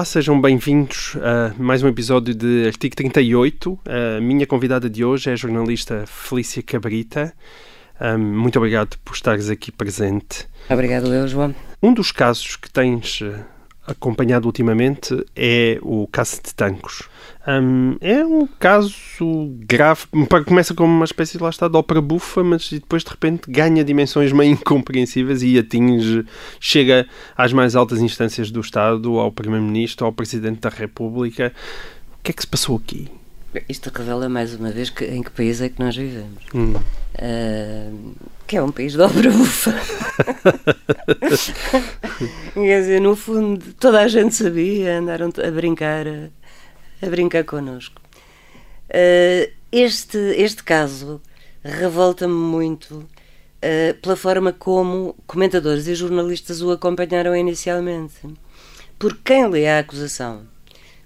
Olá, sejam bem-vindos a mais um episódio de Artigo 38. A minha convidada de hoje é a jornalista Felícia Cabrita. Muito obrigado por estares aqui presente. Obrigado eu, João. Um dos casos que tens eh, acompanhado ultimamente é o caso de Tancos. Um, é um caso grave, começa como uma espécie lá está, de ópera bufa, mas depois de repente ganha dimensões meio incompreensíveis e atinge, chega às mais altas instâncias do Estado, ao Primeiro-Ministro, ao Presidente da República. O que é que se passou aqui? Isto revela mais uma vez que, em que país é que nós vivemos. Hum. Uh, que é um país de obra bufa. Quer dizer, no fundo, toda a gente sabia, andaram a brincar, a, brincar connosco. Uh, este, este caso revolta-me muito uh, pela forma como comentadores e jornalistas o acompanharam inicialmente. Porque quem lê a acusação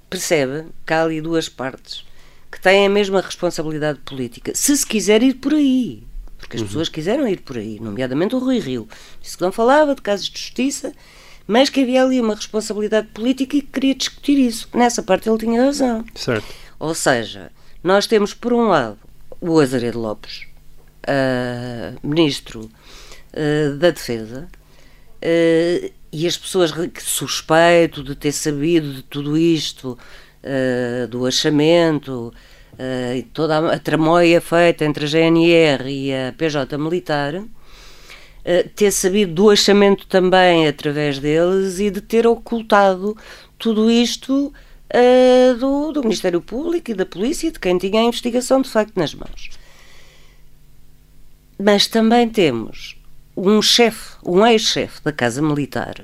percebe que há ali duas partes que têm a mesma responsabilidade política, se se quiser ir por aí. Porque as uhum. pessoas quiseram ir por aí, nomeadamente o Rui Rio. Disse que não falava de casos de justiça, mas que havia ali uma responsabilidade política e que queria discutir isso. Nessa parte ele tinha razão. Certo. Ou seja, nós temos, por um lado, o Azaredo Lopes, uh, ministro uh, da Defesa, uh, e as pessoas que suspeito de ter sabido de tudo isto do achamento e toda a, a tramóia feita entre a GNR e a PJ militar, ter sabido do achamento também através deles e de ter ocultado tudo isto do, do Ministério Público e da Polícia, de quem tinha a investigação de facto nas mãos. Mas também temos um chefe, um ex-chefe da Casa Militar,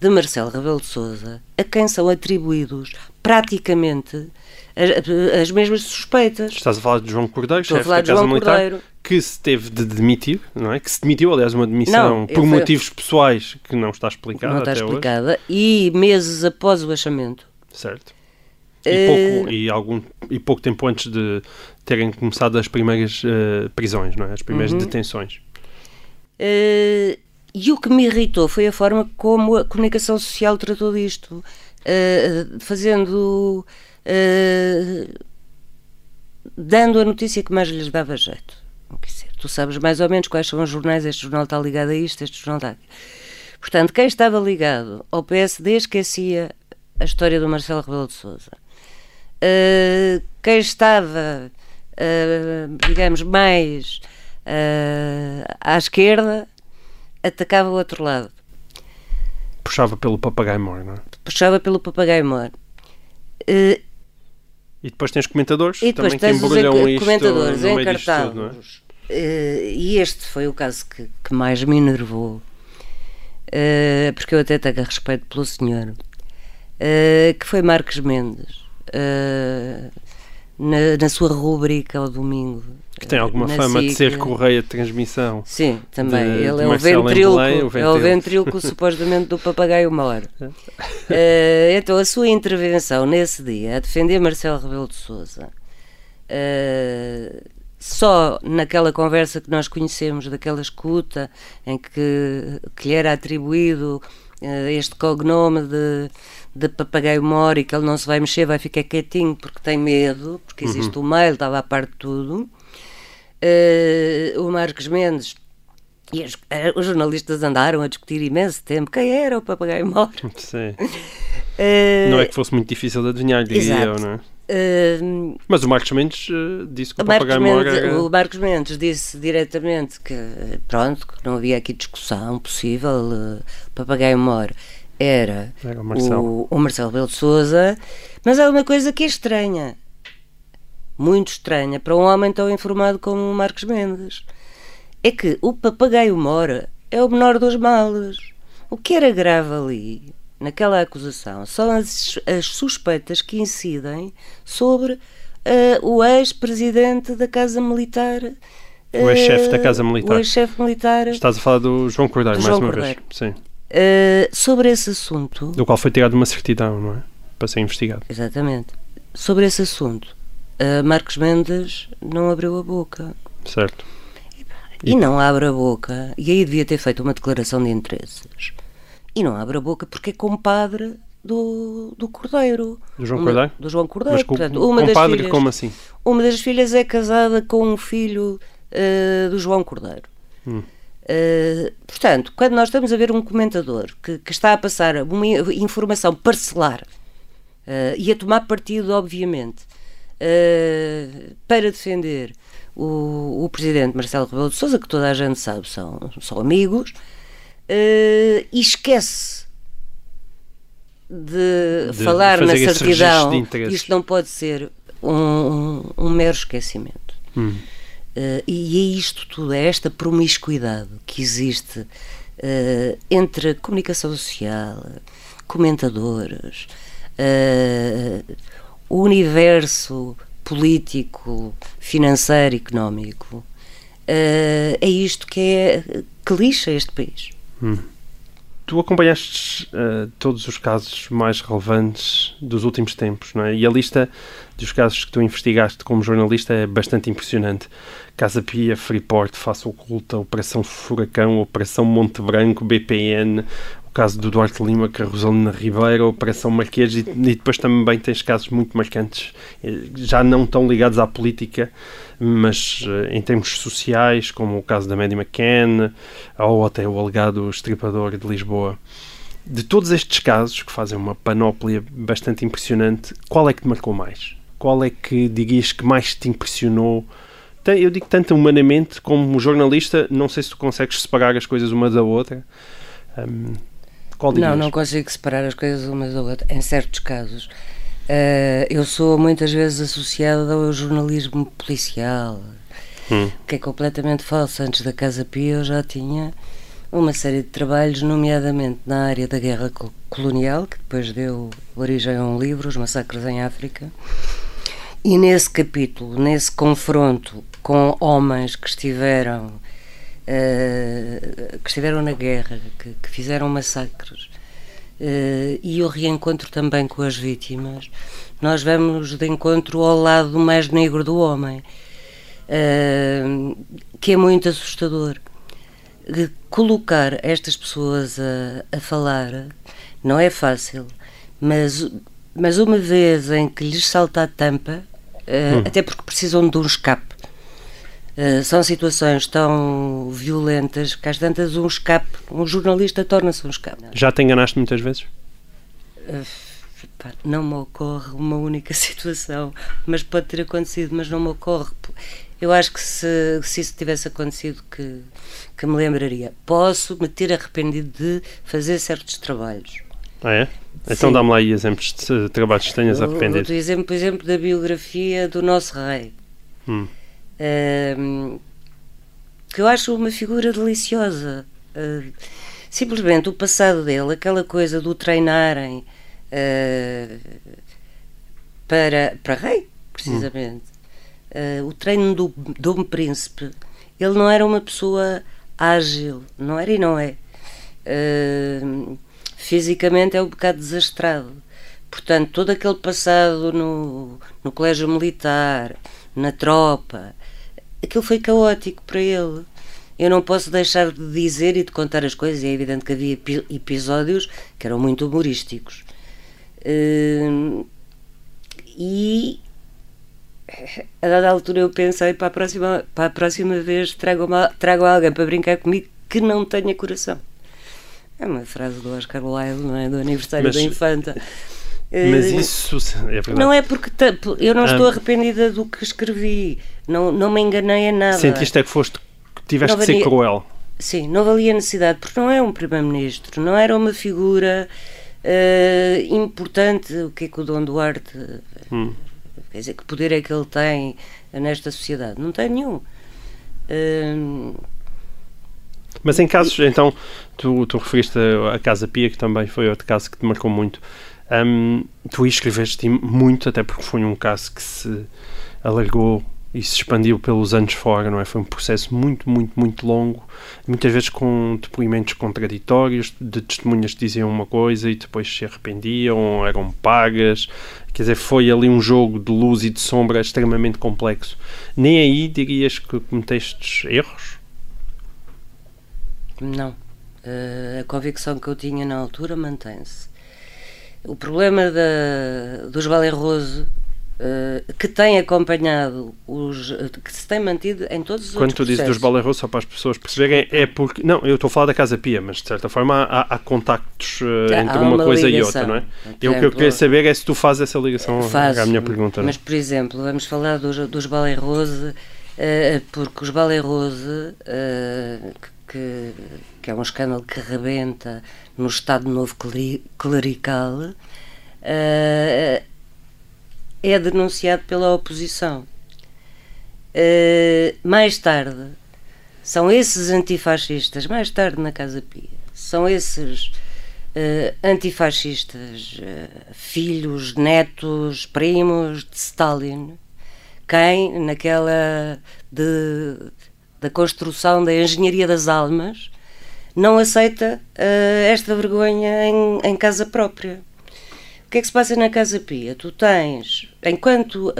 de Marcelo Rebelo de Sousa, a quem são atribuídos praticamente as, as, mesmas suspeitas. Estás a falar de João Cordeiro, chefe da Casa Militar, Cordeiro. que se teve de demitir, não é? Que se demitiu, aliás, uma demissão não, por motivos foi... pessoais que não está explicada. Não está explicada. Hoje. E meses após o achamento. Certo. E, pouco, uh... e, algum, e pouco tempo antes de terem começado as primeiras uh, prisões, não é? As primeiras uhum. detenções. Uh, e o que me irritou foi a forma como a comunicação social tratou disto. Eh, fazendo. Uh, dando a notícia que mais lhes dava jeito. Tu sabes mais ou menos quais são os jornais, este jornal está ligado a isto, este jornal está. Portanto, quem estava ligado ao PSD esquecia a história do Marcelo Rebelo de Sousa. Uh, quem estava, uh, digamos, mais uh, à esquerda atacava o outro lado. Puxava pelo papagaio mor, não é? Puxava pelo papagaio mor. Uh, e depois tens comentadores e depois também que embrulham isto comentadores no encartados. É? Uh, e este foi o caso que, que mais me enervou. Uh, porque eu até tenho respeito pelo senhor. que foi Marcos Mendes. Na, na, sua rubrica ao domingo que tem alguma fama SIC. de ser correia de transmissão. Sim, também. De, Ele de é, o ventríloco, o é o ventríloco supostamente do papagaio maior. uh, então, a sua intervenção nesse dia a defender Marcelo Rebelo de Sousa, uh, só naquela conversa que nós conhecemos, daquela escuta em que, que lhe era atribuído uh, este cognome de de papagaio mora e que ele não se vai mexer, vai ficar quietinho porque tem medo, porque existe uhum. o mail, estava a parte de tudo uh, o Marcos Mendes e os, uh, os, jornalistas andaram a discutir imenso tempo quem era o papagaio mor. Sim. Uh, não é que fosse muito difícil de adivinhar, diria eu, não é? Uh, Mas o Marcos Mendes disse que o, o papagaio mor era... O Marcos Mendes disse diretamente que, pronto, que não havia aqui discussão possível, o papagaio mor era, era o, Marcelo. O, o Marcelo Belo de Souza, mas há uma coisa que é estranha muito estranha para um homem tão informado como o Marcos Mendes. É que o papagaio mora é o menor dos males. O que era grave ali, naquela acusação, são as, as suspeitas que incidem sobre uh, o ex-presidente da Casa Militar. O ex-chefe da Casa Militar. O ex-chefe militar. Estás a falar do João Cordeiro, mais João uma Cordeiro. vez. Sim. Uh, sobre esse assunto. Do qual foi tirado uma certidão, não é? Para ser investigado. Exatamente. Sobre esse assunto, uh, Marcos Mendes não abriu a boca. Certo. E, e não abre a boca, e aí devia ter feito uma declaração de interesses. E não abre a boca porque é compadre do, do Cordeiro. Do João Uma- Cordeiro? Do João Cordeiro. Mas com, Portanto, uma das padre, filhas, como assim? uma das filhas é casada com um filho eh, do João Cordeiro. Hum. Eh, portanto, quando nós estamos a ver um comentador que, que está a passar uma informação parcelar eh, e a tomar partido, obviamente, eh, para defender o, o presidente Marcelo Rebelo de Sousa, que toda a gente sabe são, são amigos, e esquece de, De falar na certidão. Isto não pode ser um, um, um mero esquecimento. Hum. Eh, e é isto tudo, é esta promiscuidade que existe eh, entre comunicação social, comentadores, eh, o universo político, financeiro, económico. é isto que, é, que lixa este país. Tu acompanhaste eh, todos os casos mais relevantes dos últimos tempos, não é? E a lista dos casos que tu investigaste como jornalista é bastante impressionante. Casa Pia, Freeport, Face Oculta, Operação Furacão, Operação Monte Branco, BPN, caso do Duarte Lima, Carrosolina Ribeiro, Operação Marquês e, e depois também tens casos muito marcantes, eh, já não tão ligados à política, mas eh, em termos sociais, como o caso da Maddie McCann, ou até o alegado estripador de Lisboa. De todos estes casos, que fazem uma panóplia bastante impressionante, qual é que te marcou mais? Qual é que dirias que mais te impressionou? Eu digo tanto humanamente como jornalista, não sei se tu consegues separar as coisas uma da outra. Hum, qual? Não, não consigo separar as coisas umas da outra, em certos casos. Eh, eu sou muitas vezes associada ao jornalismo policial, Hum. que é completamente falso. Antes da Casa Pia eu já tinha uma série de trabalhos, nomeadamente na área da guerra col- colonial, que depois deu origem a um livro, Os Massacres em África. E nesse capítulo, nesse confronto com homens que estiveram eh, que estiveram na guerra, que, que fizeram massacres, eh, e o reencontro também com as vítimas, nós vamos de encontro ao lado mais negro do homem, eh, que é muito assustador. Colocar estas pessoas a, a falar não é fácil, mas, mas uma vez em que lhes salta a tampa, eh, até porque precisam de um escape, Uh, são situações tão violentas que às tantas um escape, um jornalista torna-se um escape. Já te enganaste muitas vezes? Uh, pá, não me ocorre uma única situação, mas pode ter acontecido, mas não me ocorre. Eu acho que se, se isso tivesse acontecido que, que me lembraria. Posso me ter arrependido de fazer certos trabalhos. Ah, é? Então dá-me lá aí exemplos de trabalhos que tenhas arrependido. Por exemplo, exemplo, da biografia do nosso rei. Hum. Que eu acho uma figura deliciosa. Ah, simplesmente o passado dele, aquela coisa do treinarem ah, para, para rei, precisamente. Ah, o treino do Dom Príncipe. Ele não era uma pessoa ágil, não era e não é. Fisicamente é um bocado desastrado. Portanto, todo aquele passado no, no colégio militar, na tropa, aquilo foi caótico para ele. Eu não posso deixar de dizer e de contar as coisas, e é evidente que havia epi- episódios que eram muito humorísticos. Hum, e a dada altura eu pensei para a próxima, para a próxima vez trago, uma, trago alguém para brincar comigo que não tenha coração. É uma frase do Oscar Wilde, não é? Do aniversário Mas- da infanta. Mas Eh, isso é verdade. não é porque eu não estou arrependida do que escrevi, não, não me enganei em nada. Sentiste é que foste que tiveste Não que ser valia- cruel. Sim, não valia a necessidade, porque não é um primeiro-ministro, não era uma figura eh, importante. O que é que o Dom Duarte, Hum. quer dizer, que poder é que ele tem nesta sociedade? Não tem nenhum. Hum, Mas em casos, então, tu, tu referiste a, a Casa Pia, que também foi outro caso que te marcou muito. Hum, tu escreveste muito, até porque foi um caso que se alargou e se expandiu pelos anos fora, não é? Foi um processo muito, muito, muito longo, muitas vezes com depoimentos contraditórios, de testemunhas que diziam uma coisa e depois se arrependiam, eram pagas. Quer dizer, foi ali um jogo de luz e de sombra extremamente complexo. Nem aí dirias que cometestes erros? não. Eh, a convicção que eu tinha na altura mantém-se. O problema da, dos Valerroso uh, que tem acompanhado os que se tem mantido em todos os Quando tu dizes dos Valerroso, só para as pessoas perceberem, é porque. Não, eu estou a falar da Casa Pia, mas de certa forma há, há contactos uh, entre uma, uma, coisa ligação. e outra, não é? Eu, o que eu queria saber é se tu fazes essa ligação faço, à minha pergunta. É? Mas, por exemplo, vamos falar dos, dos Valerroso, uh, porque os Valerroso, uh, que, que é um escândalo que rebenta no Estado Novo Clerical, uh, é denunciado pela oposição. Uh, mais tarde, são esses antifascistas, mais tarde na Casa Pia, são esses uh, antifascistas, uh, filhos, netos, primos de Stalin, quem, naquela de, da construção da engenharia das almas, não aceita uh, esta vergonha em, em, casa própria. O que é que se passa na Casa Pia? Tu tens, enquanto uh,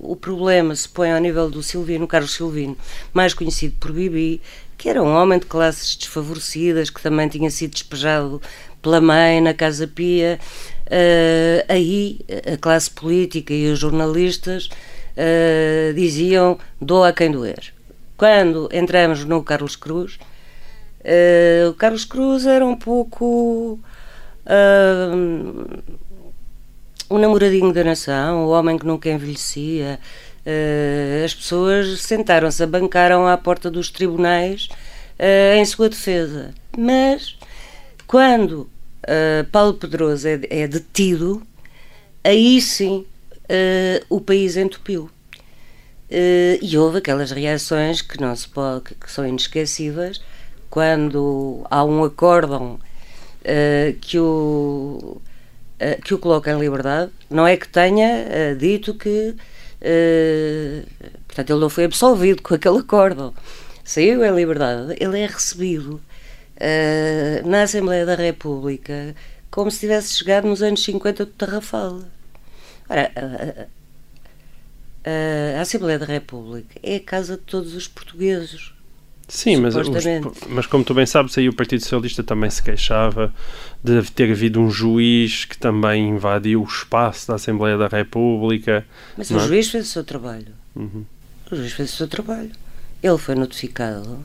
o problema se põe ao nível do Silvino, Carlos Silvino, mais conhecido por Bibi, que era um homem de classes desfavorecidas, que também tinha sido despejado pela mãe na Casa Pia, uh, aí a classe política e os jornalistas diziam doa a quem doer. Quando entramos no Carlos Cruz, Uh, o Carlos Cruz era um pouco uh, o namoradinho da nação, o homem que nunca envelhecia. Uh, as pessoas sentaram-se, abancaram à porta dos tribunais em sua defesa. Mas quando Paulo Pedroso é, é detido, aí sim o país entupiu. E houve aquelas reações que não se pode, que são inesquecíveis, quando há um acórdão uh, que, o, uh, que o coloca em liberdade, não é que tenha dito que. portanto, ele não foi absolvido com aquele acórdão. Saiu em liberdade, ele é recebido na Assembleia da República como se tivesse chegado nos anos 50 do Tarrafal. Ora, a Assembleia da República é a casa de todos os portugueses. Sim, mas, os, mas como tu bem sabes, aí o Partido Socialista também se queixava de ter havido um juiz que também invadiu o espaço da Assembleia da República. Mas o é? juiz fez o seu trabalho. Uhum. O juiz fez o seu trabalho. Ele foi notificado uh,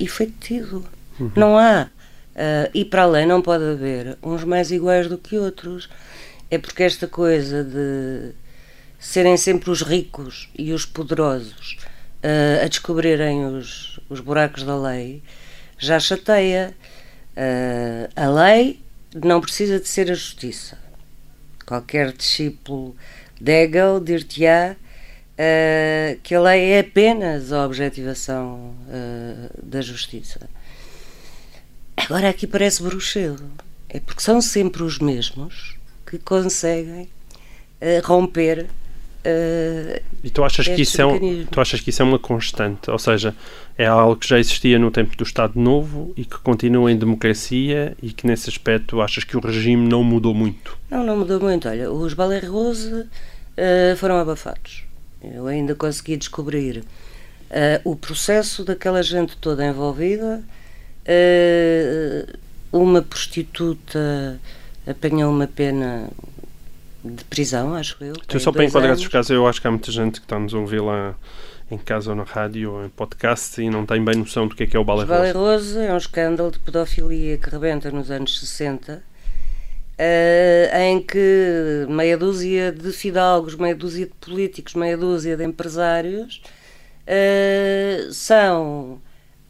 e foi detido. Uhum. Não há. Uh, e para além não pode haver uns mais iguais do que outros. É porque esta coisa de serem sempre os ricos e os poderosos uh, a descobrirem os, os buracos da lei, já chateia. Uh, a lei não precisa de ser a justiça. Qualquer discípulo de Hegel dir-te-á uh, que a lei é apenas a objetivação da justiça. Agora aqui parece bruxedo. É porque são sempre os mesmos que conseguem romper Uh, e tu achas, que isso é um, tu achas que isso é uma constante? Ou seja, é algo que já existia no tempo do Estado Novo e que continua em democracia e que nesse aspecto achas que o regime não mudou muito? Não, não mudou muito. Olha, os Ballet Rose uh, foram abafados. Eu ainda consegui descobrir uh, o processo daquela gente toda envolvida. uma prostituta apanhou uma pena de prisão, acho eu. Tu só para enquadrar os casos, eu acho que há muita gente que está-nos a ouvir lá em casa ou na rádio ou em podcast e não tem bem noção do que é que é o Balé Rosa. O Balé Rosa é um escândalo de pedofilia que rebenta nos anos 60, uh, eh, em que meia dúzia de fidalgos, meia dúzia de políticos, meia dúzia de empresários uh, são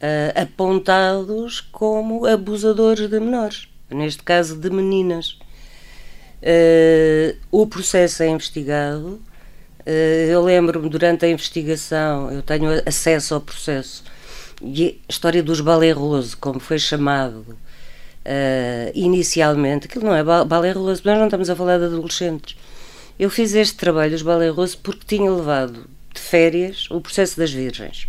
uh, apontados como abusadores de menores, neste caso de meninas. Uh, o processo é investigado. Uh, eu lembro-me, durante a investigação, eu tenho acesso ao processo, e a história dos balerroso, como foi chamado uh, inicialmente, aquilo não é balerroso, nós não estamos a falar de adolescentes. Eu fiz este trabalho, os balerroso, porque tinha levado de férias o processo das virgens.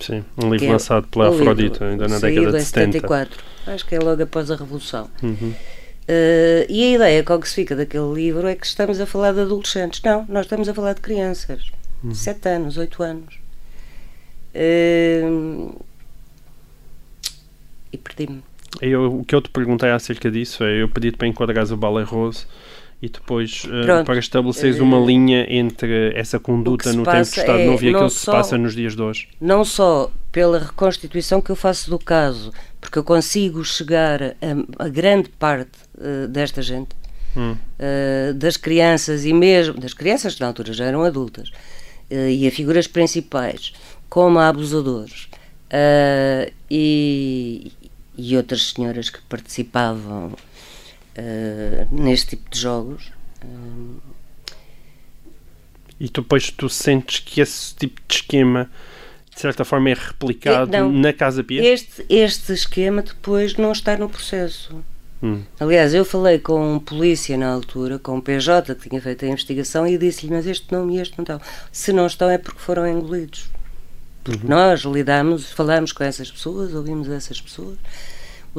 Sim, um livro é lançado pela Afrodita, ainda na década de 70. 74, acho que é logo após a Revolução. Uhum. Uh, e a ideia com que se fica daquele livro é que estamos a falar de adolescentes. Não, nós estamos a falar de crianças. Uhum. Sete anos, oito anos. Uh, e perdi-me. Eu, o que eu te perguntei acerca disso é: eu pedi-te para enquadrares o Ballet Rose e depois uh, para estabeleceres uma linha entre essa conduta no tempo de Estado é, Novo e aquilo que se passa nos dias de hoje. Não só pela reconstituição que eu faço do caso, porque eu consigo chegar a, a grande parte uh, desta gente, hum. uh, das crianças e mesmo das crianças que na altura já eram adultas, e a figuras principais, como a abusadores e, e outras senhoras que participavam uh, neste tipo de jogos. Uh, e tu, depois tu sentes que esse tipo de esquema de certa forma é replicado não, na Casa Pia? Este, este esquema depois não está no processo. Hum. Aliás, eu falei com um polícia na altura, com um PJ que tinha feito a investigação e disse-lhe, mas este não e este não estão. Se não estão é porque foram engolidos. Porque uhum. nós lidamos, falamos com essas pessoas, ouvimos essas pessoas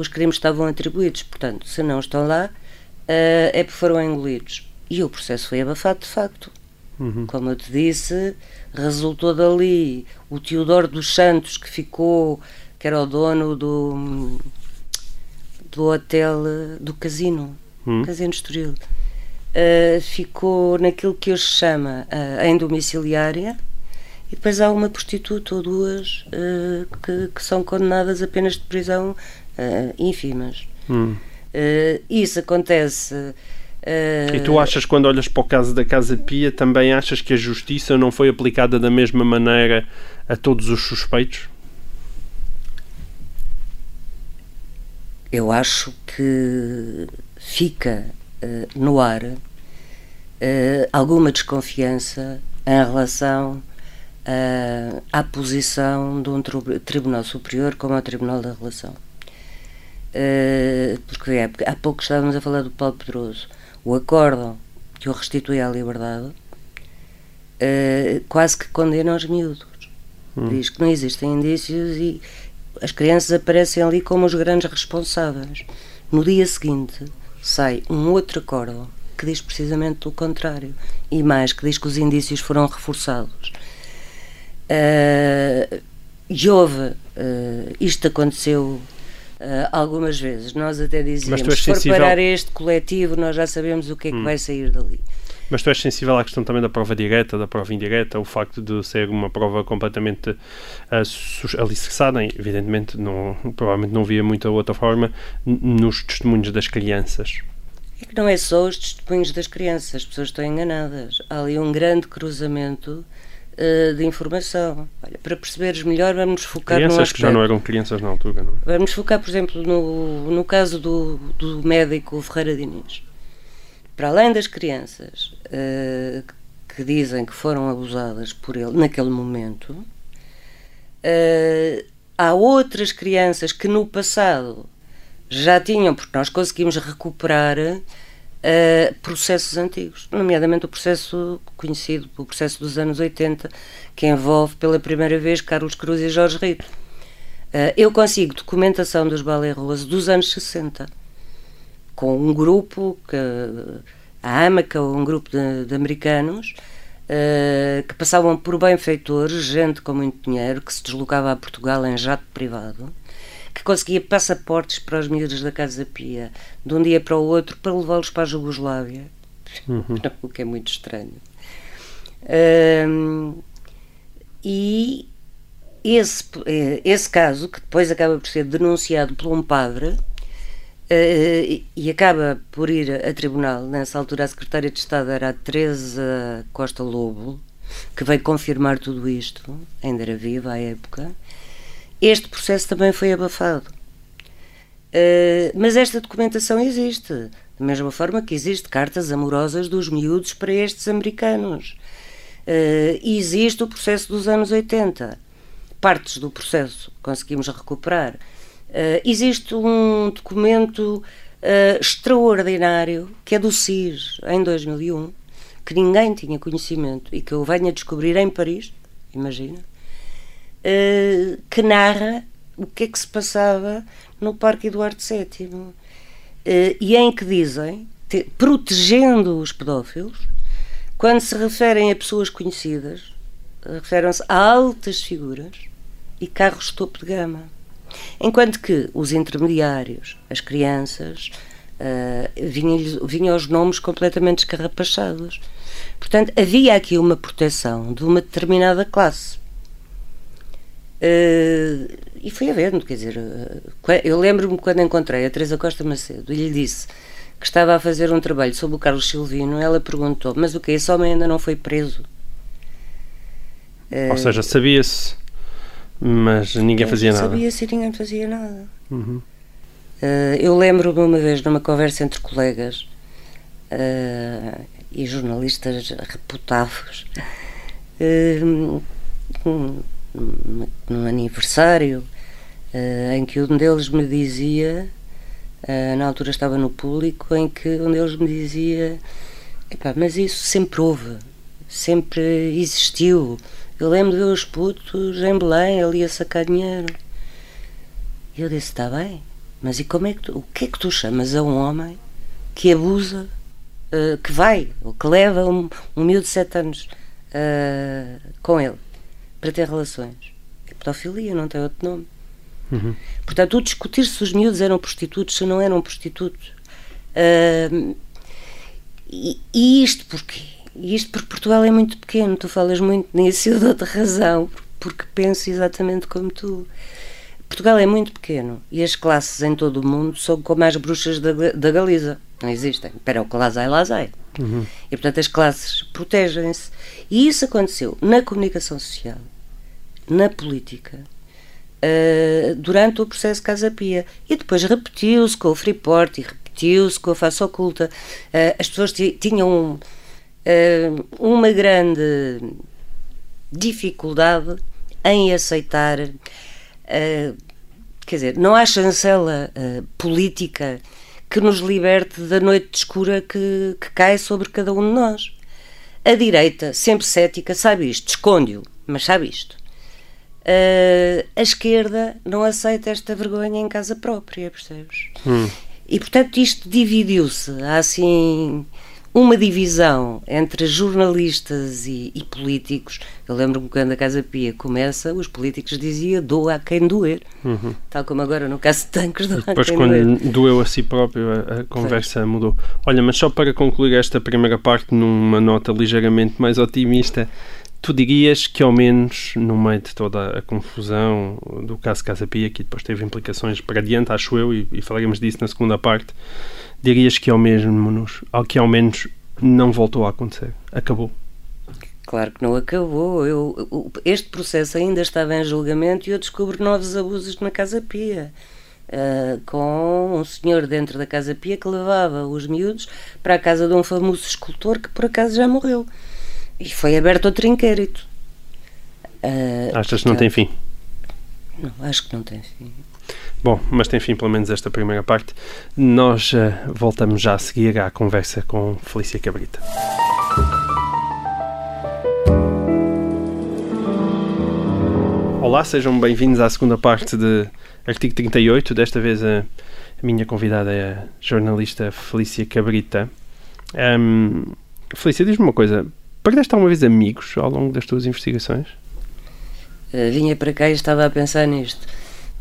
os crimes estavam atribuídos. Portanto, se não estão lá, uh, é porque foram engolidos. E o processo foi abafado de facto. Uhum. Como eu te disse, resultou dali o Teodoro dos Santos, que ficou, que era o dono do, do hotel, do casino, uhum. Casino Estoril. Uh, ficou naquilo que hoje se chama uh, em domiciliária e depois há uma prostituta ou duas uh, que, que, são condenadas apenas de prisão uh, ínfimas. Hum. Uh, isso acontece. Uh, e tu achas, quando olhas para o caso da Casa Pia, também achas que a justiça não foi aplicada da mesma maneira a todos os suspeitos? Eu acho que fica uh, no ar alguma desconfiança em relação à posição de um tribunal superior como o Tribunal da Relação. Uh, porque é, há pouco estávamos a falar do Paulo Pedroso. O acórdão que o restitui à liberdade uh, quase que condena os miúdos. Hum. Diz que não existem indícios e as crianças aparecem ali como os grandes responsáveis. No dia seguinte sai um outro acórdão que diz precisamente o contrário e mais, que diz que os indícios foram reforçados. Uh, e houve, isto aconteceu Uh, algumas vezes. Nós até dizíamos, se for sensível... parar este coletivo, nós já sabemos o que é que hum. vai sair dali. Mas tu és sensível à questão também da prova direta, da prova indireta, o facto de ser uma prova completamente uh, alicerçada, evidentemente, não, provavelmente não via muita outra forma, nos testemunhos das crianças. É que não é só os testemunhos das crianças, as pessoas estão enganadas. Há ali um grande cruzamento uh, de informação. Olha, para perceberes melhor, vamos focar crianças no que já não eram crianças na altura, não é? Vamos focar, por exemplo, no, no caso do, do médico Ferreira Diniz. Para além das crianças uh, que dizem que foram abusadas por ele naquele momento, uh, há outras crianças que no passado já tinham, porque nós conseguimos recuperar uh, processos antigos, nomeadamente o processo conhecido, o processo dos anos 80, que envolve pela primeira vez Carlos Cruz e Jorge Rito. Uh, eu consigo documentação dos Ballet Rose dos anos 60, com um grupo, que, a AMACA, um grupo de, de americanos, uh, que passavam por benfeitores, gente com muito dinheiro, que se deslocava a Portugal em jato privado, que conseguia passaportes para os miúdos da Casa Pia de um dia para o outro para levá-los para a Jugoslávia, uhum. o que é muito estranho. Um, e esse, eh, esse caso, que depois acaba por ser denunciado por um padre uh, e acaba por ir a, a, tribunal, nessa altura a secretária de Estado era a Teresa Costa Lobo, que veio confirmar tudo isto, ainda era viva à época, este processo também foi abafado. Uh, mas esta documentação existe, da mesma forma que existe cartas amorosas dos miúdos para estes americanos. Uh, existe o processo dos anos 80. Partes do processo conseguimos recuperar. Uh, existe um documento extraordinário que é do CIS, em 2001, que ninguém tinha conhecimento e que eu venho a descobrir em Paris, imagina, uh, que narra o que é que se passava no Parque Eduardo VII. Uh, eh, e em que dizem, te, protegendo os pedófilos, quando se referem a pessoas conhecidas, referem-se a altas figuras e carros topo de gama. Enquanto que os intermediários, as crianças, uh, vinham, vinham os nomes completamente escarrapachados. Portanto, havia aqui uma proteção de uma determinada classe. Uh, e foi havendo, quer dizer, uh, eu lembro-me quando encontrei a Teresa Costa Macedo e lhe disse que estava a fazer um trabalho sobre o Carlos Silvino, ela perguntou: Mas o que? Esse homem ainda não foi preso? Ou seja, sabia-se, mas ninguém fazia nada. Sabia-se e ninguém fazia nada. Uhum. Uh, eu lembro-me uma vez numa conversa entre colegas uh, e jornalistas uh, num aniversário, em que um deles me dizia Uh, na altura estava no público em que um deles me dizia mas isso sempre houve, sempre existiu. Eu lembro de ver os putos em Belém ali a sacar dinheiro. E eu disse, está bem, mas e como é que tu, o que é que tu chamas a um homem que abusa, uh, que vai, ou que leva um, um miúdo de sete anos uh, com ele para ter relações? É pedofilia, não tem outro nome. Uhum. Portanto, o discutir se os miúdos eram prostitutos, se não eram prostitutos. Uh, e, e, isto porquê? isto porque Portugal é muito pequeno, tu falas muito nisso e eu dou-te razão, porque penso exatamente como tu. Portugal é muito pequeno e as classes em todo o mundo são como as bruxas da, da Galiza. Não existem. Pero que lá sai. Uhum. E portanto as classes protegem-se. E isso aconteceu na comunicação social, na política, uh, durante o processo Casa Pia. E depois repetiu-se com o Freeport e repetiu-se com a face oculta. Uh, as pessoas tinham uh, uma grande dificuldade em aceitar. quer dizer, não há chancela política que nos liberte da noite escura que, que cai sobre cada um de nós. A direita, sempre cética, sabe isto, esconde-o, mas sabe isto. Uh, a esquerda não aceita esta vergonha em casa própria, percebes? Hum. E portanto isto dividiu-se. Há assim uma divisão entre jornalistas e, e políticos. Eu lembro-me quando a Casa Pia começa, os políticos diziam doa a quem doer. Uhum. Tal como agora no caso de tanques doa Depois, a quem quando doer. doeu a si próprio, a, a conversa Foi. mudou. Olha, mas só para concluir esta primeira parte numa nota ligeiramente mais otimista, Tu dirias que, ao menos, no meio de toda a confusão do caso Casa Pia, que depois teve implicações para adiante, acho eu, e, e falaremos disso na segunda parte, dirias que, ao menos, que ao menos não voltou a acontecer? Acabou? Claro que não acabou. Eu, este processo ainda estava em julgamento e eu descubro novos abusos na Casa Pia. Uh, com um senhor dentro da Casa Pia que levava os miúdos para a casa de um famoso escultor que por acaso já morreu. E foi aberto outro inquérito. Uh, Achas que não tem fim? Não, acho que não tem fim. Bom, mas tem fim pelo menos esta primeira parte. Nós uh, voltamos já a seguir à conversa com Felícia Cabrita. Olá, sejam bem-vindos à segunda parte de Artigo 38. Desta vez a, a minha convidada é a jornalista Felícia Cabrita. Um, Felícia, diz-me uma coisa. Perdeste alguma vez amigos ao longo das tuas investigações? Uh, vinha para cá e estava a pensar nisto.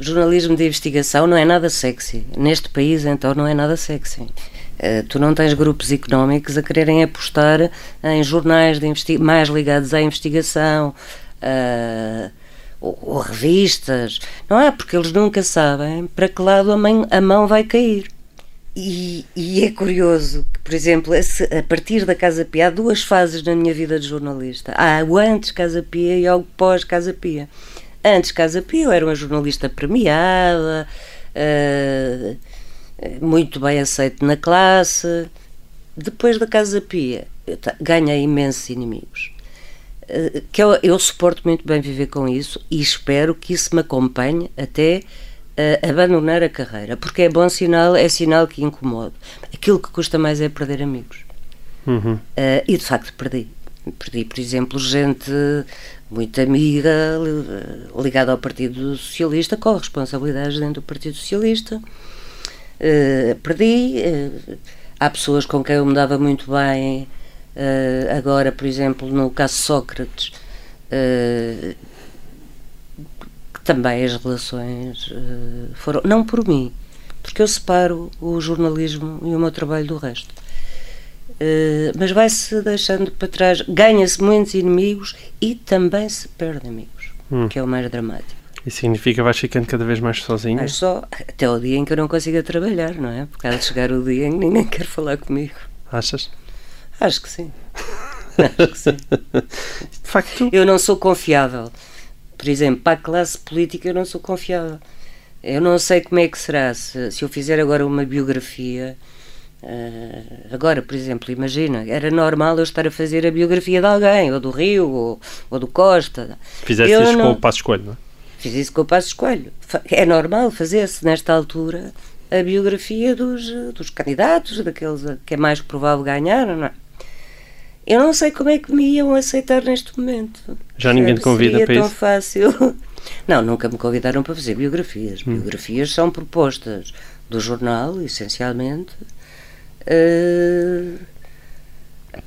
Jornalismo de investigação não é nada sexy. Neste país, então, não é nada sexy. Uh, tu não tens grupos económicos a quererem apostar em jornais mais ligados à investigação uh, ou, ou, revistas. Não é? Porque eles nunca sabem para que lado a, mãe, a mão vai cair. E, e, é curioso que, por exemplo, a partir da Casa Pia, há duas fases na minha vida de jornalista. Há o antes Casa Pia e o pós Casa Pia. Antes Casa Pia, eu era uma jornalista premiada, uh, muito bem aceito na classe. Depois da Casa Pia, ganhei imensos inimigos. Uh, que eu, eu suporto muito bem viver com isso e espero que isso me acompanhe até uh, abandonar a carreira, porque é bom sinal, é sinal que incomoda. Aquilo que custa mais é perder amigos. Uhum. Uh, e de facto perdi. Perdi, por exemplo, gente muito amiga ligada ao Partido Socialista, com responsabilidades dentro do Partido Socialista. Uh, perdi. Uh, há pessoas com quem eu me dava muito bem. Uh, agora, por exemplo, no caso Sócrates, também as relações foram. Não por mim, porque eu separo o jornalismo e o meu trabalho do resto. Uh, mas vai-se deixando para trás, ganha-se muitos inimigos e também se perde amigos, hum. que é o mais dramático. Isso significa que vais ficando cada vez mais sozinho? Mas só até o dia em que eu não consiga trabalhar, não é? Porque há de chegar o dia em que ninguém quer falar comigo. Achas? Acho que sim. Acho que sim. De facto. Eu não sou confiável. Por exemplo, para a classe política eu não sou confiável. Eu não sei como é que será se, se eu fizer agora uma biografia Uh, agora, por exemplo, imagina, era normal eu estar a fazer a biografia de alguém, ou do Rio, ou, ou do Costa. Fizeste isso não... com o Passo Escolho, não é? Fiz isso com o Passo Escolho. É normal fazer-se, nesta altura, a biografia dos, dos candidatos, daqueles que é mais provável ganhar, não é? Eu não sei como é que me iam aceitar neste momento. Já ninguém te convida Seria para tão isso? fácil. Não, nunca me convidaram para fazer biografias. Hum. Biografias são propostas do jornal, essencialmente, uh,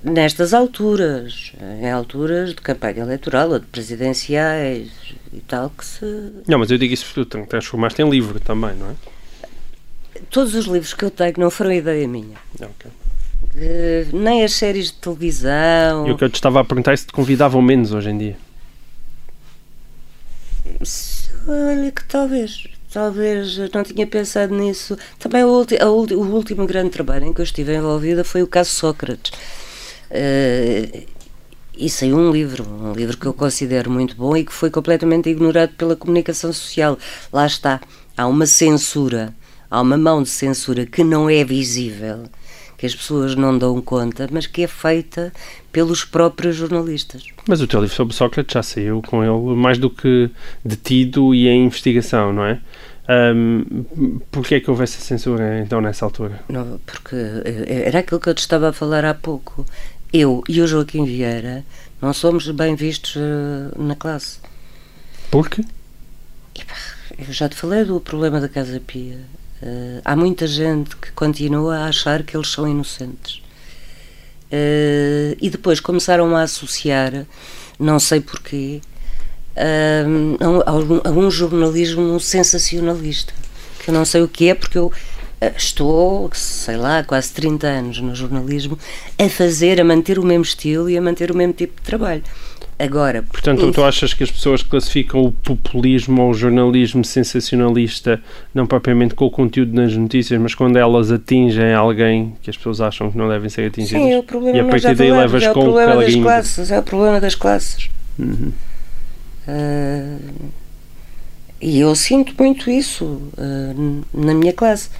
nestas alturas, em alturas de campanha eleitoral ou de presidenciais e tal, que se. Não, mas eu digo isso porque tu transformaste em livro também, não é? Todos os livros que eu tenho não foram ideia minha. Okay. Uh, nem as séries de televisão. E o que eu te estava a perguntar é se te convidavam menos hoje em dia. Olha que talvez talvez não tinha pensado nisso. Também o, o, o, último grande trabalho em que eu estive envolvida foi o caso Sócrates. Uh, e saiu um livro, um livro que eu considero muito bom e que foi completamente ignorado pela comunicação social. Lá está, há uma censura, há uma mão de censura que não é visível, que as pessoas não dão conta, mas que é feita pelos próprios jornalistas. Mas o teu livro sobre Sócrates já saiu com ele mais do que detido e em investigação, não é? Um, Porquê é que houve essa censura então nessa altura? Não, porque eh, era aquilo que eu te estava a falar há pouco. Eu e o Joaquim Vieira não somos bem vistos uh, na classe. Por quê? Eu já te falei do problema da Casa Pia. Uh, há muita gente que continua a achar que eles são inocentes. Uh, e depois começaram a associar, não sei porquê, a, a um jornalismo sensacionalista. Que eu não sei o que é, porque eu eh, estou, sei lá, quase 30 anos no jornalismo, a fazer, a manter o mesmo estilo e a manter o mesmo tipo de trabalho. Agora, portanto, tu achas que as pessoas classificam o populismo ou o jornalismo sensacionalista não propriamente com o conteúdo nas notícias, mas quando elas atingem alguém que as pessoas acham que não devem ser atingidas? Sim, é o problema e a partir daí levas é o com o problema das classes, é o problema das classes. Uhum. Uh, e eu sinto muito isso uh, na minha classe.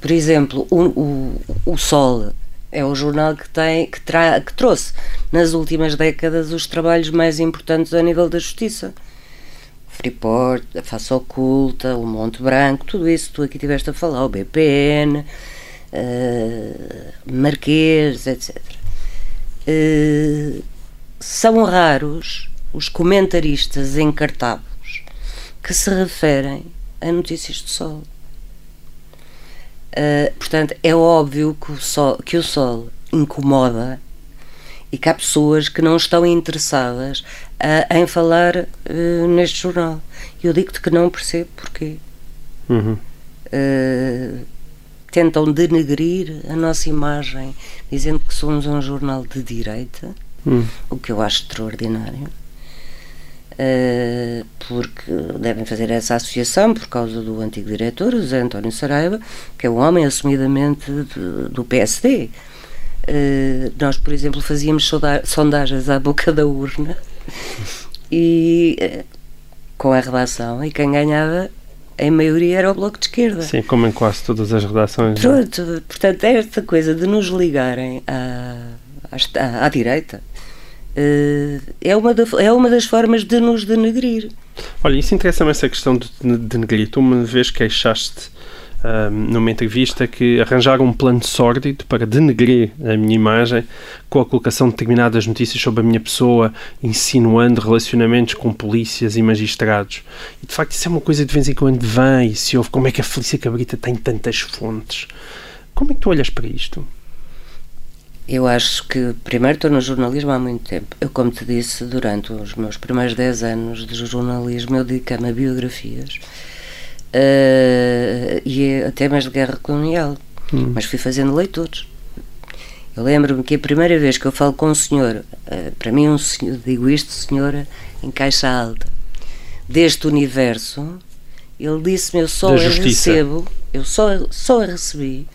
Por exemplo, o, o, o Sol é o jornal que, tem, que, tra, que trouxe nas últimas décadas os trabalhos mais importantes a nível da justiça. Freeport, a Face Oculta, o Monte Branco, tudo isso tu aqui tiveste a falar, o BPN, uh, Marquês, etc. Uh, são raros os comentaristas encartados que se referem a notícias de sol. Uh, portanto, é óbvio que o, sol, que o sol incomoda e que há pessoas que não estão interessadas uh, em falar uh, neste jornal. Eu digo-te que não percebo porquê. Uhum. tentam denegrir a nossa imagem, dizendo que somos um jornal de direita, uhum. o que eu acho extraordinário. Uh, porque devem fazer essa associação por causa do antigo diretor, José António Saraiva, que é um homem assumidamente do PSD. Eh, nós, por exemplo, fazíamos sondagens à boca da urna e uh, com a redação, e quem ganhava em maioria era o Bloco de Esquerda. Sim, como em quase todas as redações. É? Pronto, portanto, é esta coisa de nos ligarem à, à, à direita é, uma da, é uma das formas de nos denegrir. Olha, isso interessa-me essa questão de denegrir. Tu uma vez queixaste uh, numa entrevista que arranjaram um plano sórdido para denegrir a minha imagem com a colocação de determinadas notícias sobre a minha pessoa, insinuando relacionamentos com polícias e magistrados. E de facto isso é uma coisa de vez em quando vem e se ouve como é que a Felícia Cabrita tem tantas fontes. Como é que tu olhas para isto? Eu acho que, primeiro, estou no jornalismo há muito tempo. Eu, como te disse, durante os meus primeiros 10 anos de jornalismo, eu dediquei-me a biografias uh, e a temas de guerra colonial. Hum. Mas fui fazendo leitores. Eu lembro-me que a primeira vez que eu falo com um senhor, uh, para mim, um senhor, digo isto, senhora, em caixa alta, deste universo, ele disse-me: Eu só a recebo, eu só, só a recebi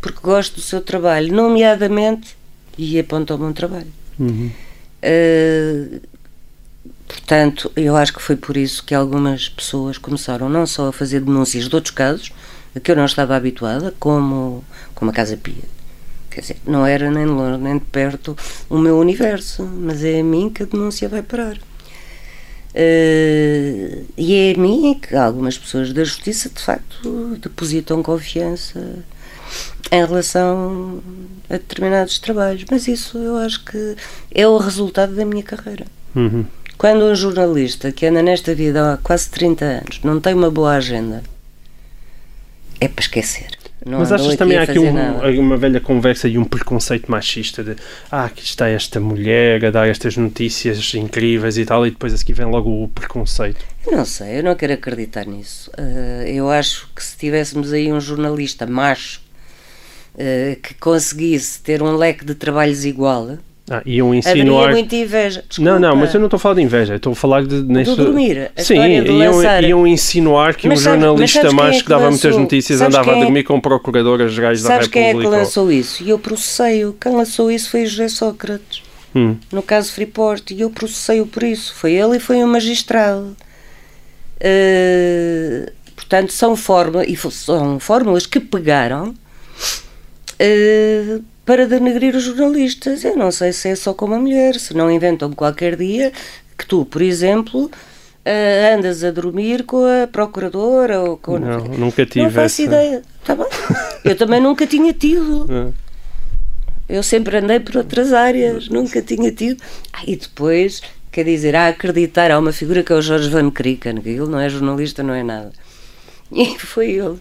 porque gosto do seu trabalho, nomeadamente, e apontou-me um trabalho. Uhum. Uh, portanto, eu acho que foi por isso que algumas pessoas começaram não só a fazer denúncias de outros casos, a que eu não estava habituada, como, como a Casa Pia. Quer dizer, não era nem de longe nem de perto o meu universo, mas é a mim que a denúncia vai parar. Uh, e é a mim que algumas pessoas da justiça de facto depositam confiança em relação a determinados trabalhos, mas isso eu acho que é o resultado da minha carreira. Uhum. Quando um jornalista que anda nesta vida há quase 30 anos não tem uma boa agenda, é para esquecer. Não Mas achas também há aqui um, uma velha conversa e um preconceito machista de ah, aqui está esta mulher a dar estas notícias incríveis e tal, e depois a seguir vem logo o preconceito? não sei, eu não quero acreditar nisso. Uh, eu acho que se tivéssemos aí um jornalista macho que conseguisse ter um leque de trabalhos igual, ah, iam insinuar. Muita inveja. Desculpa. Não, não, mas eu não estou a falar de inveja, estou a falar de. Neste... Do dormir. A Sim, iam, lançar... iam insinuar que mas o jornalista mais é que dava muitas notícias andava a é dormir com procuradoras gerais da República. Sabes quem é que lançou isso? E eu processei-o. Quem lançou isso foi José Sócrates. Hum. No caso Freeport. E eu processei-o por isso. Foi ele e foi um magistrado. Uh, portanto, são, e são fórmulas que pegaram. Uh, para denegrir os jornalistas. Eu não sei se é só com uma mulher, se não inventam qualquer dia que tu, por exemplo, uh, andas a dormir com a procuradora ou com. Não, nunca tive. Não faço essa... ideia. Tá bem. Eu também nunca tinha tido. É. Eu sempre andei por outras áreas, nunca tinha tido. Ah, e depois, quer dizer, a acreditar, há uma figura que é o Jorge Van Krieken, que ele não é jornalista, não é nada. E foi ele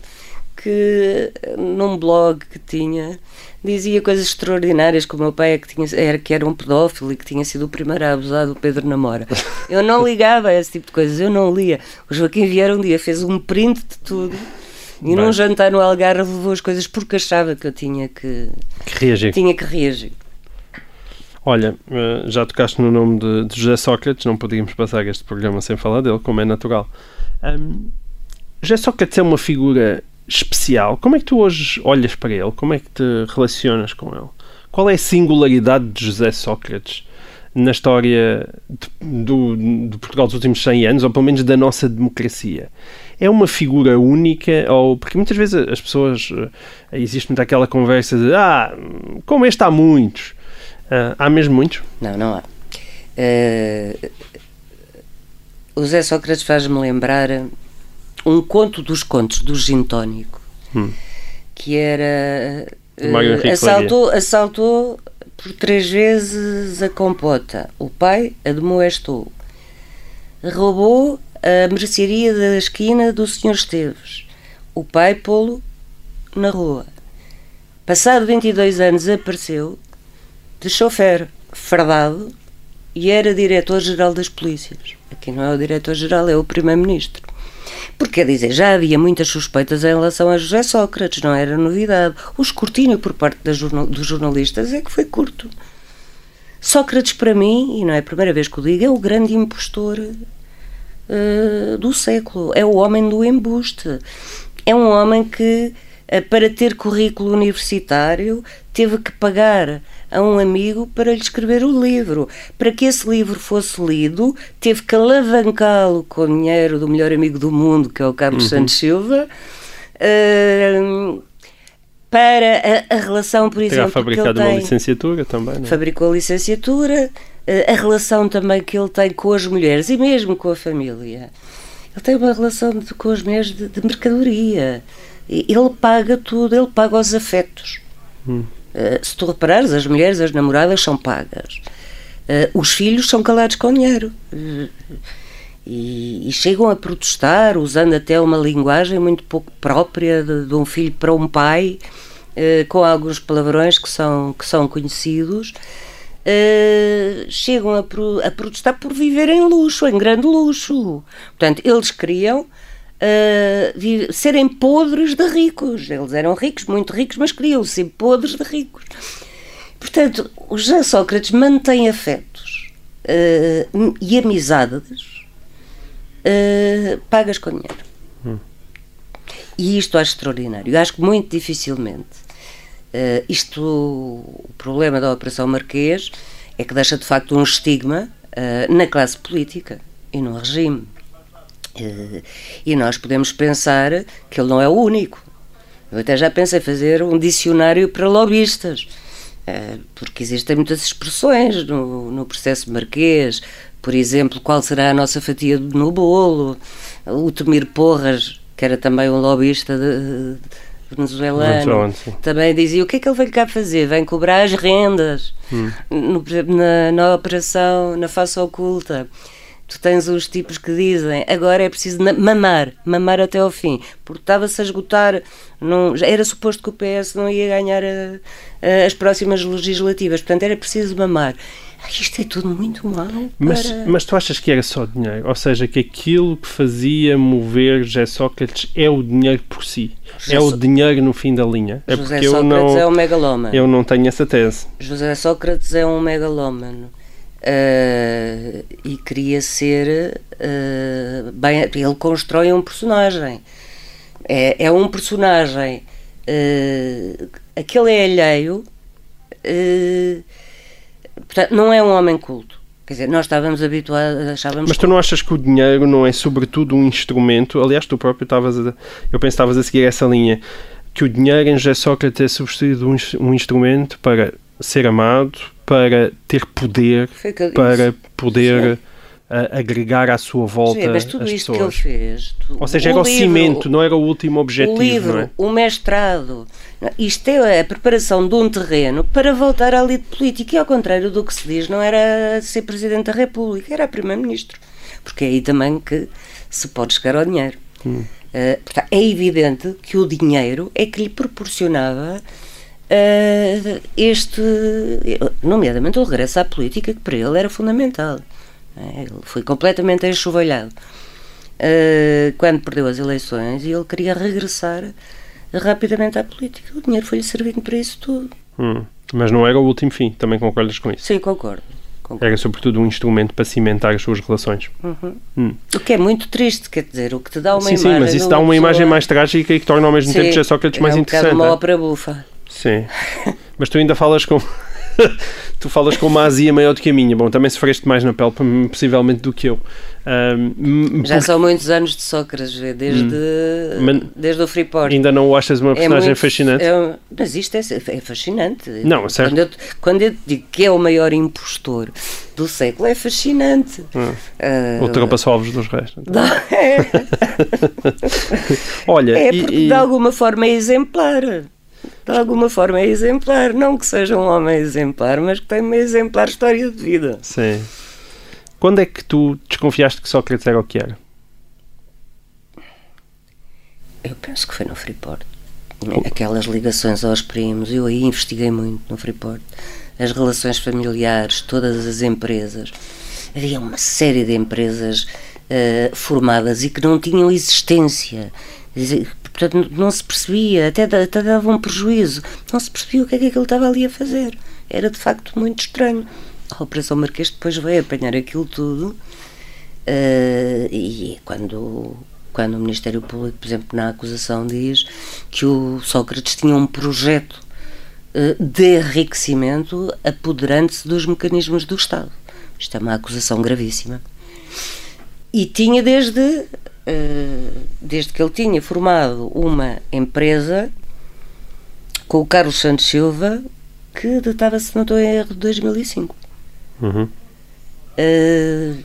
que, num blog que tinha, dizia coisas extraordinárias, como o meu pai é que, tinha, era, que era um pedófilo e que tinha sido o primeiro a abusar do Pedro Namora. Eu não ligava a esse tipo de coisas, eu não lia. O Joaquim Vieira um dia fez um print de tudo e Bem. num jantar no Algarve levou as coisas porque achava que eu tinha que, que reagir. Tinha que reagir. Olha, eh, já tocaste no nome de, de José Sócrates, não podíamos passar este programa sem falar dele, como é natural. Um, José Sócrates é uma figura especial. Como é que tu hoje olhas para ele? Como é que te relacionas com ele? Qual é a singularidade de José Sócrates na história de, do, de Portugal dos últimos 100 anos, ou pelo menos da nossa democracia? É uma figura única? Ou, porque muitas vezes as pessoas. Eh, existe muito aquela conversa de ah, como este há muitos. Uh, há mesmo muitos? Não, não há. Uh, o José Sócrates faz-me lembrar um conto dos contos do Gintónico, hum. que era. Uh, assaltou, assaltou por três vezes a compota. O pai admoestou. Roubou a mercearia da esquina do Sr. Esteves. O pai pô-lo na rua. Passado 22 anos apareceu de chofer fardado e era diretor-geral das polícias. Aqui não é o diretor-geral, é o primeiro-ministro. Porque, quer dizer, já havia muitas suspeitas em relação a José Sócrates, não era novidade. O escrutínio por parte jornal, dos jornalistas é que foi curto. Sócrates, para mim, e não é a primeira vez que o digo, é o grande impostor uh, do século. É o homem do embuste. É um homem que, uh, para ter currículo universitário, teve que pagar a um amigo para lhe escrever o livro. Para que esse livro fosse lido, teve que alavancá-lo com o dinheiro do melhor amigo do mundo, que é o Carlos uhum. Santos Silva. Uh, para a, a, relação, por exemplo. Terá fabricado uma licenciatura também. Não? É? Fabricou a licenciatura, a relação também que ele tem com as mulheres e mesmo com a família. Ele tem uma relação de, com as mulheres de, de mercadoria. Ele paga tudo, ele paga os afetos. Hum. Eh, se tu reparares, as mulheres, as namoradas são pagas. Uh, os filhos são calados com dinheiro. Uh, e, e, chegam a protestar, usando até uma linguagem muito pouco própria de, de um filho para um pai, com alguns palavrões que são, que são conhecidos, chegam a, pro, a protestar por viver em luxo, em grande luxo. Portanto, eles queriam uh, serem podres de ricos. Eles eram ricos, muito ricos, mas queriam ser podres de ricos. Portanto, o José Sócrates mantém afetos uh, e amizades uh, pagas com dinheiro. Hum. E isto acho extraordinário. Eu acho que muito dificilmente Uh, isto, o problema da Operação Marquês é que deixa de facto um estigma na classe política e no regime. Uh, e nós podemos pensar que ele não é o único. Eu até já pensei fazer um dicionário para lobistas, porque existem muitas expressões no, no processo marquês. Por exemplo, qual será a nossa fatia no bolo? O Tomir Porras, que era também um lobista de, de venezuelano, também dizia o que é que ele vem cá fazer? Vem cobrar as rendas hum. no, na, na operação, na face oculta. Tu tens os tipos que dizem agora é preciso mamar, mamar até ao fim, porque estava-se a esgotar. Não, era suposto que o PS não ia ganhar a, a, as próximas legislativas, portanto era preciso mamar. Isto é tudo muito mal. Mas, para... mas tu achas que era só dinheiro? Ou seja, que aquilo que fazia mover José Sócrates é o dinheiro por si? José é o dinheiro no fim da linha? É José Sócrates não, é um megalómano. Eu não tenho essa tese. José Sócrates é um megalómano. Uh, e queria ser. Uh, bem, ele constrói um personagem. É, é um personagem. Uh, aquele é alheio. Portanto, não é um homem culto. Quer dizer, nós estávamos habituados, achávamos... Mas tu não achas que o dinheiro não é sobretudo um instrumento? Aliás, tu próprio estavas a... Eu penso que estavas a seguir essa linha. Que o dinheiro em José Sócrates é substituído um, um instrumento para ser amado, para ter poder, para poder... Sim agregar à sua volta Sim, mas tudo as isto pessoas. que ele fez. Ou seja, era o, livro, cimento, não era o último objetivo. O livro, é? o mestrado. Isto é a preparação de um terreno para voltar à lide política. E ao contrário do que se diz, não era ser Presidente da República, era Primeiro-Ministro. Porque é aí também que se pode chegar ao dinheiro. Hum. Uh, portanto, é evidente que o dinheiro é que lhe proporcionava uh, este, nomeadamente o regresso à política, que para ele era fundamental. É, ele foi completamente enxovalhado uh, quando perdeu as eleições e ele queria regressar rapidamente à política. O dinheiro foi-lhe servindo para isso tudo. Hum, mas não era o último fim, também concordas com isso? Sim, concordo. concordo. Era sobretudo um instrumento para cimentar as suas relações. Uhum. Hum. O que é muito triste, quer dizer, o que te dá uma sim, imagem. Sim, mas isso dá uma pessoa... imagem mais trágica e que torna ao mesmo sim, tempo José Sócrates mais é um interessante. É uma ópera bufa. Sim. mas tu ainda falas com. tu falas com uma azia maior do que a minha. Bom, também sofreste mais na pele, possivelmente, do que eu. Um, Já porque... são muitos anos de Sócrates, desde, hum. desde o Freeport. Ainda não o achas uma é personagem é muito, fascinante? É, mas isto é, é fascinante. Não, é certo. Quando eu, quando eu digo que é o maior impostor do século, é fascinante. Hum. Uh, Ultrapassou Alves dos Restos. Então. É. Olha, é porque e, e... de alguma forma é exemplar de alguma forma é exemplar. Não que seja um homem exemplar, mas que tem uma exemplar história de vida. Sim. Quando é que tu desconfiaste que Sócrates era o que era? Eu penso que foi no Freeport. Aquelas ligações aos primos, eu aí investiguei muito no Freeport. As relações familiares, todas as empresas. Havia uma série de empresas uh, formadas e que não tinham existência. Portanto, não se percebia, até, até dava um prejuízo. Não se percebia o que é que ele estava ali a fazer. Era de facto muito estranho. A Operação Marquês depois veio apanhar aquilo tudo uh, e quando, quando o Ministério Público, por exemplo, na acusação diz que o Sócrates tinha um projeto uh, de enriquecimento apoderante-se dos mecanismos do Estado. Isto é uma acusação gravíssima. E tinha desde eh, desde que ele tinha formado uma empresa com o Carlos Santos Silva, que datava-se, não estou em erro, de 2005. Uhum. Uh,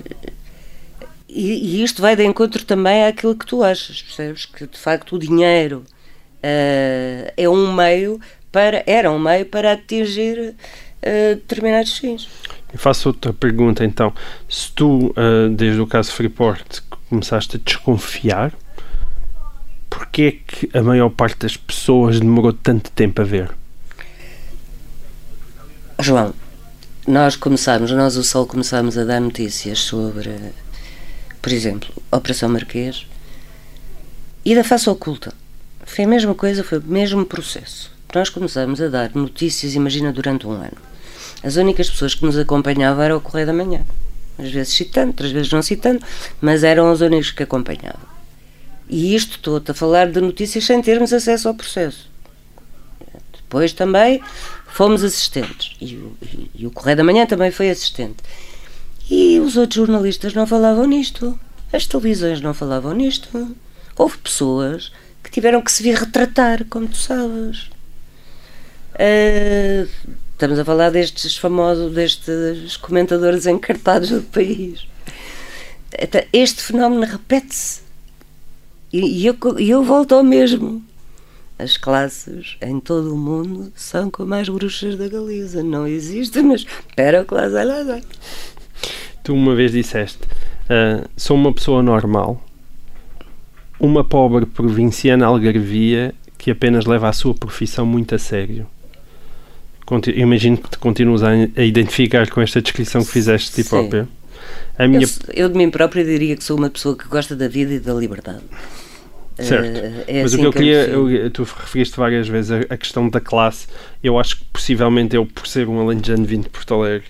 e, e, isto vai de encontro também àquilo que tu achas, percebes? Que de facto o dinheiro uh, é um meio para, era um meio para atingir uh, determinados fins. Eu faço outra pergunta então. Se tu, desde o caso Freeport, começaste a desconfiar, porque é que a maior parte das pessoas demorou tanto tempo a ver? João, nós começámos, nós o Sol começámos a dar notícias sobre, por exemplo, Operação Marquês e da face oculta. Foi a mesma coisa, foi o mesmo processo. Nós começámos a dar notícias, imagina, durante um ano. As únicas pessoas que nos acompanhavam eram o Correio da Manhã. Às vezes citando, outras vezes não citando, mas eram os únicos que acompanhavam. E isto estou-te a falar de notícias sem termos acesso ao processo. Depois também fomos assistentes. E, e, e o Correio da Manhã também foi assistente. E os outros jornalistas não falavam nisto. As televisões não falavam nisto. Houve pessoas que tiveram que se vir retratar, como tu sabes. Uh, estamos a falar destes famosos, destes comentadores encartados do país. Este fenómeno repete-se. E, eu, eu volto ao mesmo as classes em todo o mundo são como as bruxas da Galiza. Não existe, mas espera que lá lá. Tu uma vez disseste: uh, sou uma pessoa normal, uma pobre provinciana algarvia que apenas leva a sua profissão muito a sério. Imagino que te continuas a, a identificar com esta descrição que fizeste de ti própria. A minha... eu, eu de mim própria diria que sou uma pessoa que gosta da vida e da liberdade. Certo. Uh, é Mas assim o que eu queria, eu, tu referiste várias vezes a, a, questão da classe. Eu acho que possivelmente eu, por ser um alentejano vindo de Porto Alegre,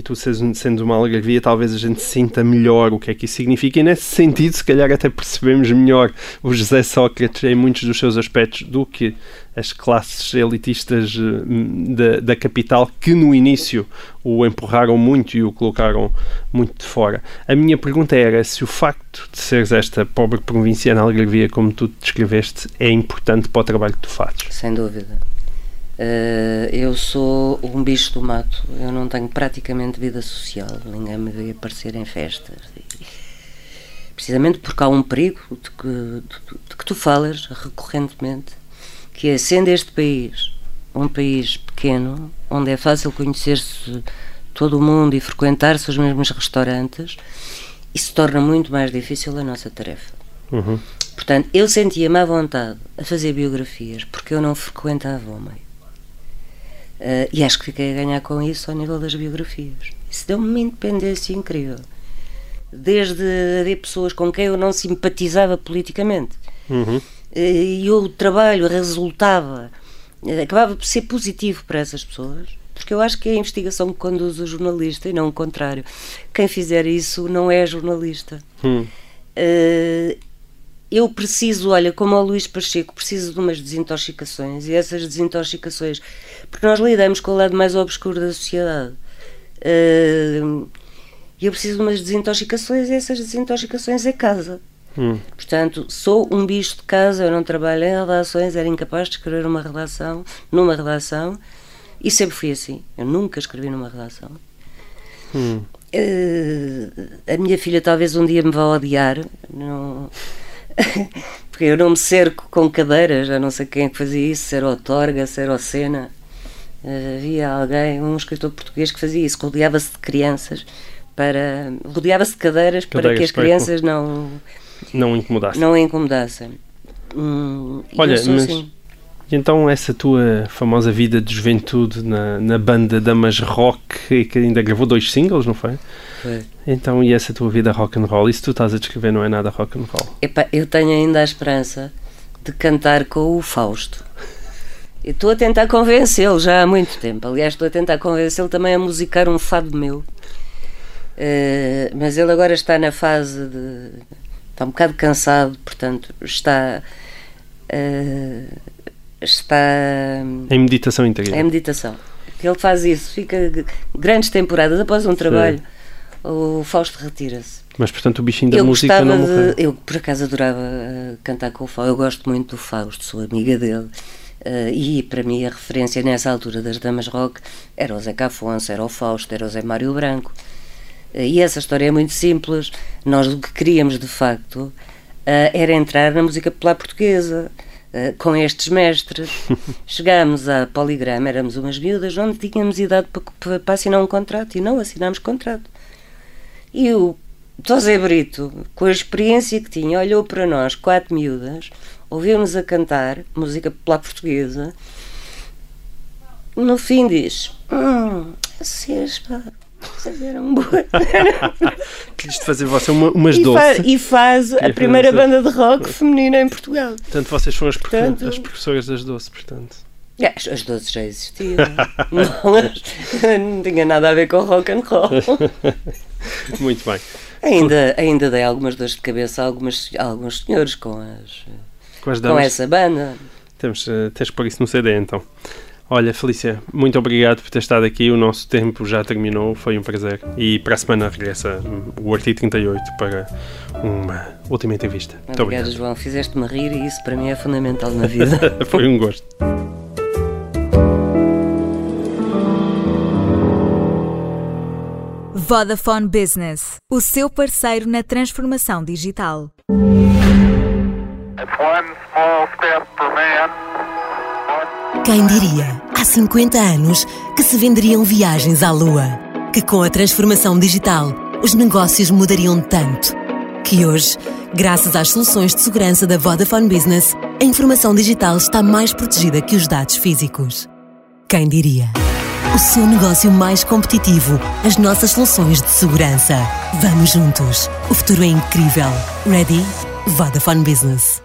e tu sendo uma algarvia, talvez a gente sinta melhor o que é que isso significa, e nesse sentido, se calhar até percebemos melhor o José Sócrates em muitos dos seus aspectos do que as classes elitistas eh, da, da capital que no início o empurraram muito e o colocaram muito de fora. A minha pergunta era se o facto de seres esta pobre provinciana algarvia, como tu descreveste, é importante para o trabalho que tu fazes. Sem dúvida. Uh, eu sou um bicho do mato, eu não tenho praticamente vida social, ninguém me vê aparecer em festas. Precisamente porque há um perigo de que, de, de que tu falas recorrentemente, que é sendo este país um país pequeno, onde é fácil conhecer-se todo o mundo e frequentar-se os mesmos restaurantes, isso torna muito mais difícil a nossa tarefa. Uhum. Portanto, eu sentia-me à vontade a fazer biografias porque eu não frequentava o meio. Uh, e acho que fiquei a ganhar com isso ao nível das biografias. Isso deu-me uma independência incrível. Desde haver pessoas com quem eu não simpatizava politicamente. Uhum. Uh, e o trabalho resultava, uh, acabava por ser positivo para essas pessoas. Porque eu acho que é a investigação que conduz o jornalista e não o contrário. Quem fizer isso não é jornalista. Hum eu preciso, olha, como o Luís Pacheco, preciso de umas desintoxicações e essas desintoxicações, porque nós lidamos com o lado mais obscuro da sociedade. Uh, eu preciso de umas desintoxicações e essas desintoxicações é casa. Hum. Portanto, sou um bicho de casa, eu não trabalho em redações, era incapaz de escrever uma redação, numa redação, e sempre fui assim. Eu nunca escrevi numa redação. Hum. Uh, a minha filha talvez um dia me vá odiar. Não porque eu não me cerco com cadeiras, já não sei quem é que fazia isso, se era o Torga, se era o Sena. Uh, havia alguém, um escritor português que fazia isso, rodeava-se de crianças para. rodeava-se de cadeiras, cadeiras para que as crianças não. não incomodassem. Não incomodassem. Hum, Olha, mas. Assim. E então essa tua famosa vida de juventude na, na banda Damas Rock, que ainda gravou dois singles, não foi? Foi. Então, e essa tua vida rock and roll? Isso tu estás a descrever não é nada rock and roll? Epa, eu tenho ainda a esperança de cantar com o Fausto. Eu estou a tentar convencê-lo já há muito tempo. Aliás, estou a tentar convencê-lo também a musicar um fado meu. Uh, mas ele agora está na fase de. está um bocado cansado, portanto, está. Uh, está. Em meditação interior. Em meditação. Ele faz isso, fica grandes temporadas após um trabalho. Sim o Fausto retira-se. Mas, portanto, o bichinho da eu música não morreu. De, eu, por acaso, adorava uh, cantar com o Fausto. Eu gosto muito do Fausto, sou amiga dele. Uh, e, para mim, a referência nessa altura das Damas Rock era o Zeca Afonso, era o Fausto, era o Zé Mário Branco. Uh, e essa história é muito simples. Nós o que queríamos, de facto, era entrar na música popular portuguesa. Uh, com estes mestres. Chegámos à Poligrama, éramos umas miúdas, onde tínhamos idade para, para, assinar um contrato e não assinámos contrato. E o José Brito, com a experiência que tinha, olhou para nós, quatro miúdas, ouviu-nos a cantar música popular portuguesa. No fim diz: Hum, vocês, pá, vocês eram boas. Quis fazer você uma, umas e, fa doces. e faz a E primeira banda de rock feminina em Portugal. Portanto, vocês foram as, Portanto- as professoras das doces, portanto. É, as- as doces já existiam. não, não tinha nada a ver com rock and roll. Muito bem. Ainda, ainda dei algumas dores de cabeça a, algumas, a alguns senhores com, as, Com as com essa banda. Temos, eh, tens que pôr isso no CD então. Olha, Felícia, muito obrigado por ter estado aqui. O nosso tempo já terminou, foi um prazer. E para a semana regressa o Artigo 38 para uma última entrevista. Muito Obrigada, obrigado. João. Fizeste-me rir e isso para mim é fundamental na vida. Foi um gosto. Vodafone Business, o seu parceiro na transformação digital. It's one small step for man, Quem diria, há 50 anos, que se venderiam viagens à Lua? Que com a transformação digital, os negócios mudariam tanto? Que hoje, graças às soluções de segurança da Vodafone Business, a informação digital está mais protegida que os dados físicos. Quem diria? O seu negócio mais competitivo, as nossas soluções de segurança. Vamos juntos. O futuro é incrível. Ready? Vodafone Business.